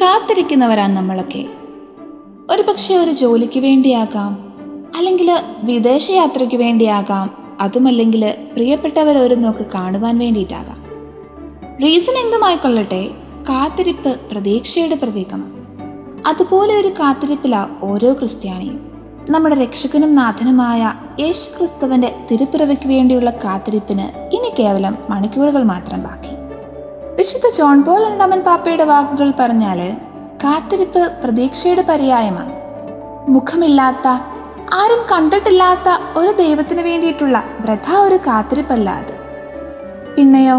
കാത്തിരിക്കുന്നവരാണ് നമ്മളൊക്കെ. ഒരു പക്ഷേ ഒരു ജോലിക്ക് വേണ്ടിയാകാം അല്ലെങ്കിൽ വിദേശയാത്രയ്ക്ക് വേണ്ടിയാകാം അതുമല്ലെങ്കിൽ പ്രിയപ്പെട്ടവർ ഒരു നോക്ക് കാണുവാൻ വേണ്ടിയിട്ടാകാം. റീസൺ എന്തുമായിക്കൊള്ളട്ടെ കാത്തിരിപ്പ് പ്രതീക്ഷയുടെ പ്രതീകമാണ്. അതുപോലെ ഒരു കാത്തിരിപ്പില ഓരോ ക്രിസ്ത്യാനിയും. നമ്മുടെ രക്ഷകനും നാഥനുമായ യേശു ക്രിസ്തുവിന്റെ തിരുപ്പിറവിക്ക് വേണ്ടിയുള്ള കാത്തിരിപ്പിന് ഇനി കേവലം മണിക്കൂറുകൾ മാത്രം ബാക്കി. വിശുദ്ധ ജോൺ പോൾ രണ്ടാമൻ പാപ്പയുടെ വാക്കുകൾ പറഞ്ഞാൽ കാത്തിരിപ്പ് പ്രതീക്ഷയുടെ പര്യായമാണ് മുഖമില്ലാത്ത ആരും കണ്ടിട്ടില്ലാത്ത ഒരു ദൈവത്തിന് വേണ്ടിയിട്ടുള്ള വൃഥ ഒരു കാത്തിരിപ്പല്ല അത്. പിന്നെയോ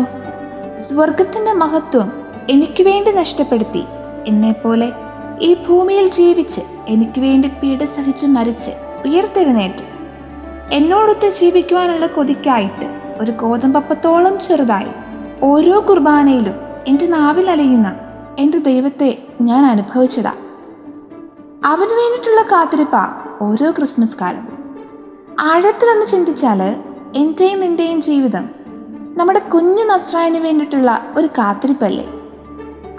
സ്വർഗത്തിന്റെ മഹത്വം എനിക്ക് വേണ്ടി നഷ്ടപ്പെടുത്തി എന്നെപ്പോലെ ഈ ഭൂമിയിൽ ജീവിച്ച് എനിക്ക് വേണ്ടി പീഡ സഹിച്ച് മരിച്ച് ഉയർത്തെഴുന്നേറ്റ് എന്നോടൊത്ത് ജീവിക്കുവാനുള്ള കൊതിക്കായിട്ട് ഒരു ഗോതമ്പപ്പത്തോളം ചെറുതായി ഓരോ കുർബാനയിലും എന്റെ നാവിൽ അലയുന്ന എന്റെ ദൈവത്തെ ഞാൻ അനുഭവിച്ചതാ. അവന് വേണ്ടിയിട്ടുള്ള കാത്തിരിപ്പാ ഓരോ ക്രിസ്മസ് കാലവും. ആഴത്തിലൊന്ന് ചിന്തിച്ചാൽ എന്റെയും നിന്റെയും ജീവിതം നമ്മുടെ കുഞ്ഞു നസ്രായന് വേണ്ടിയിട്ടുള്ള ഒരു കാത്തിരിപ്പല്ലേ?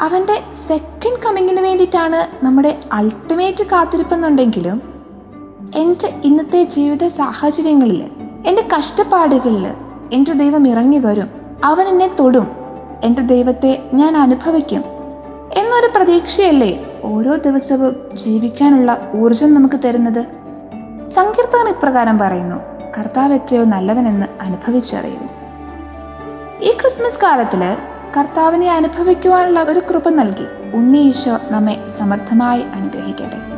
അവന്റെ സെക്കൻഡ് കമ്മിങ്ങിന് വേണ്ടിയിട്ടാണ് നമ്മുടെ അൾട്ടിമേറ്റ് കാത്തിരിപ്പെന്നുണ്ടെങ്കിലും എന്റെ ഇന്നത്തെ ജീവിത സാഹചര്യങ്ങളിൽ എന്റെ കഷ്ടപ്പാടുകളിൽ എന്റെ ദൈവം ഇറങ്ങി വരും. അവൻ എന്നെ തൊടും. എന്റെ ദൈവത്തെ ഞാൻ അനുഭവിക്കും. എന്നൊരു പ്രതീക്ഷയല്ലേ ഓരോ ദിവസവും ജീവിക്കാനുള്ള ഊർജം നമുക്ക് തരുന്നത്? സങ്കീർത്തകൻ ഇപ്രകാരം പറയുന്നു കർത്താവ് എത്രയോ നല്ലവനെന്ന് അനുഭവിച്ചറിയുന്നു ഈ ക്രിസ്മസ് കാലത്തിൽ കർത്താവിനെ അനുഭവിക്കുവാനുള്ള ഒരു കൃപ നൽകി ഉണ്ണി ഈശോ നമ്മെ സമർത്ഥമായി അനുഗ്രഹിക്കട്ടെ.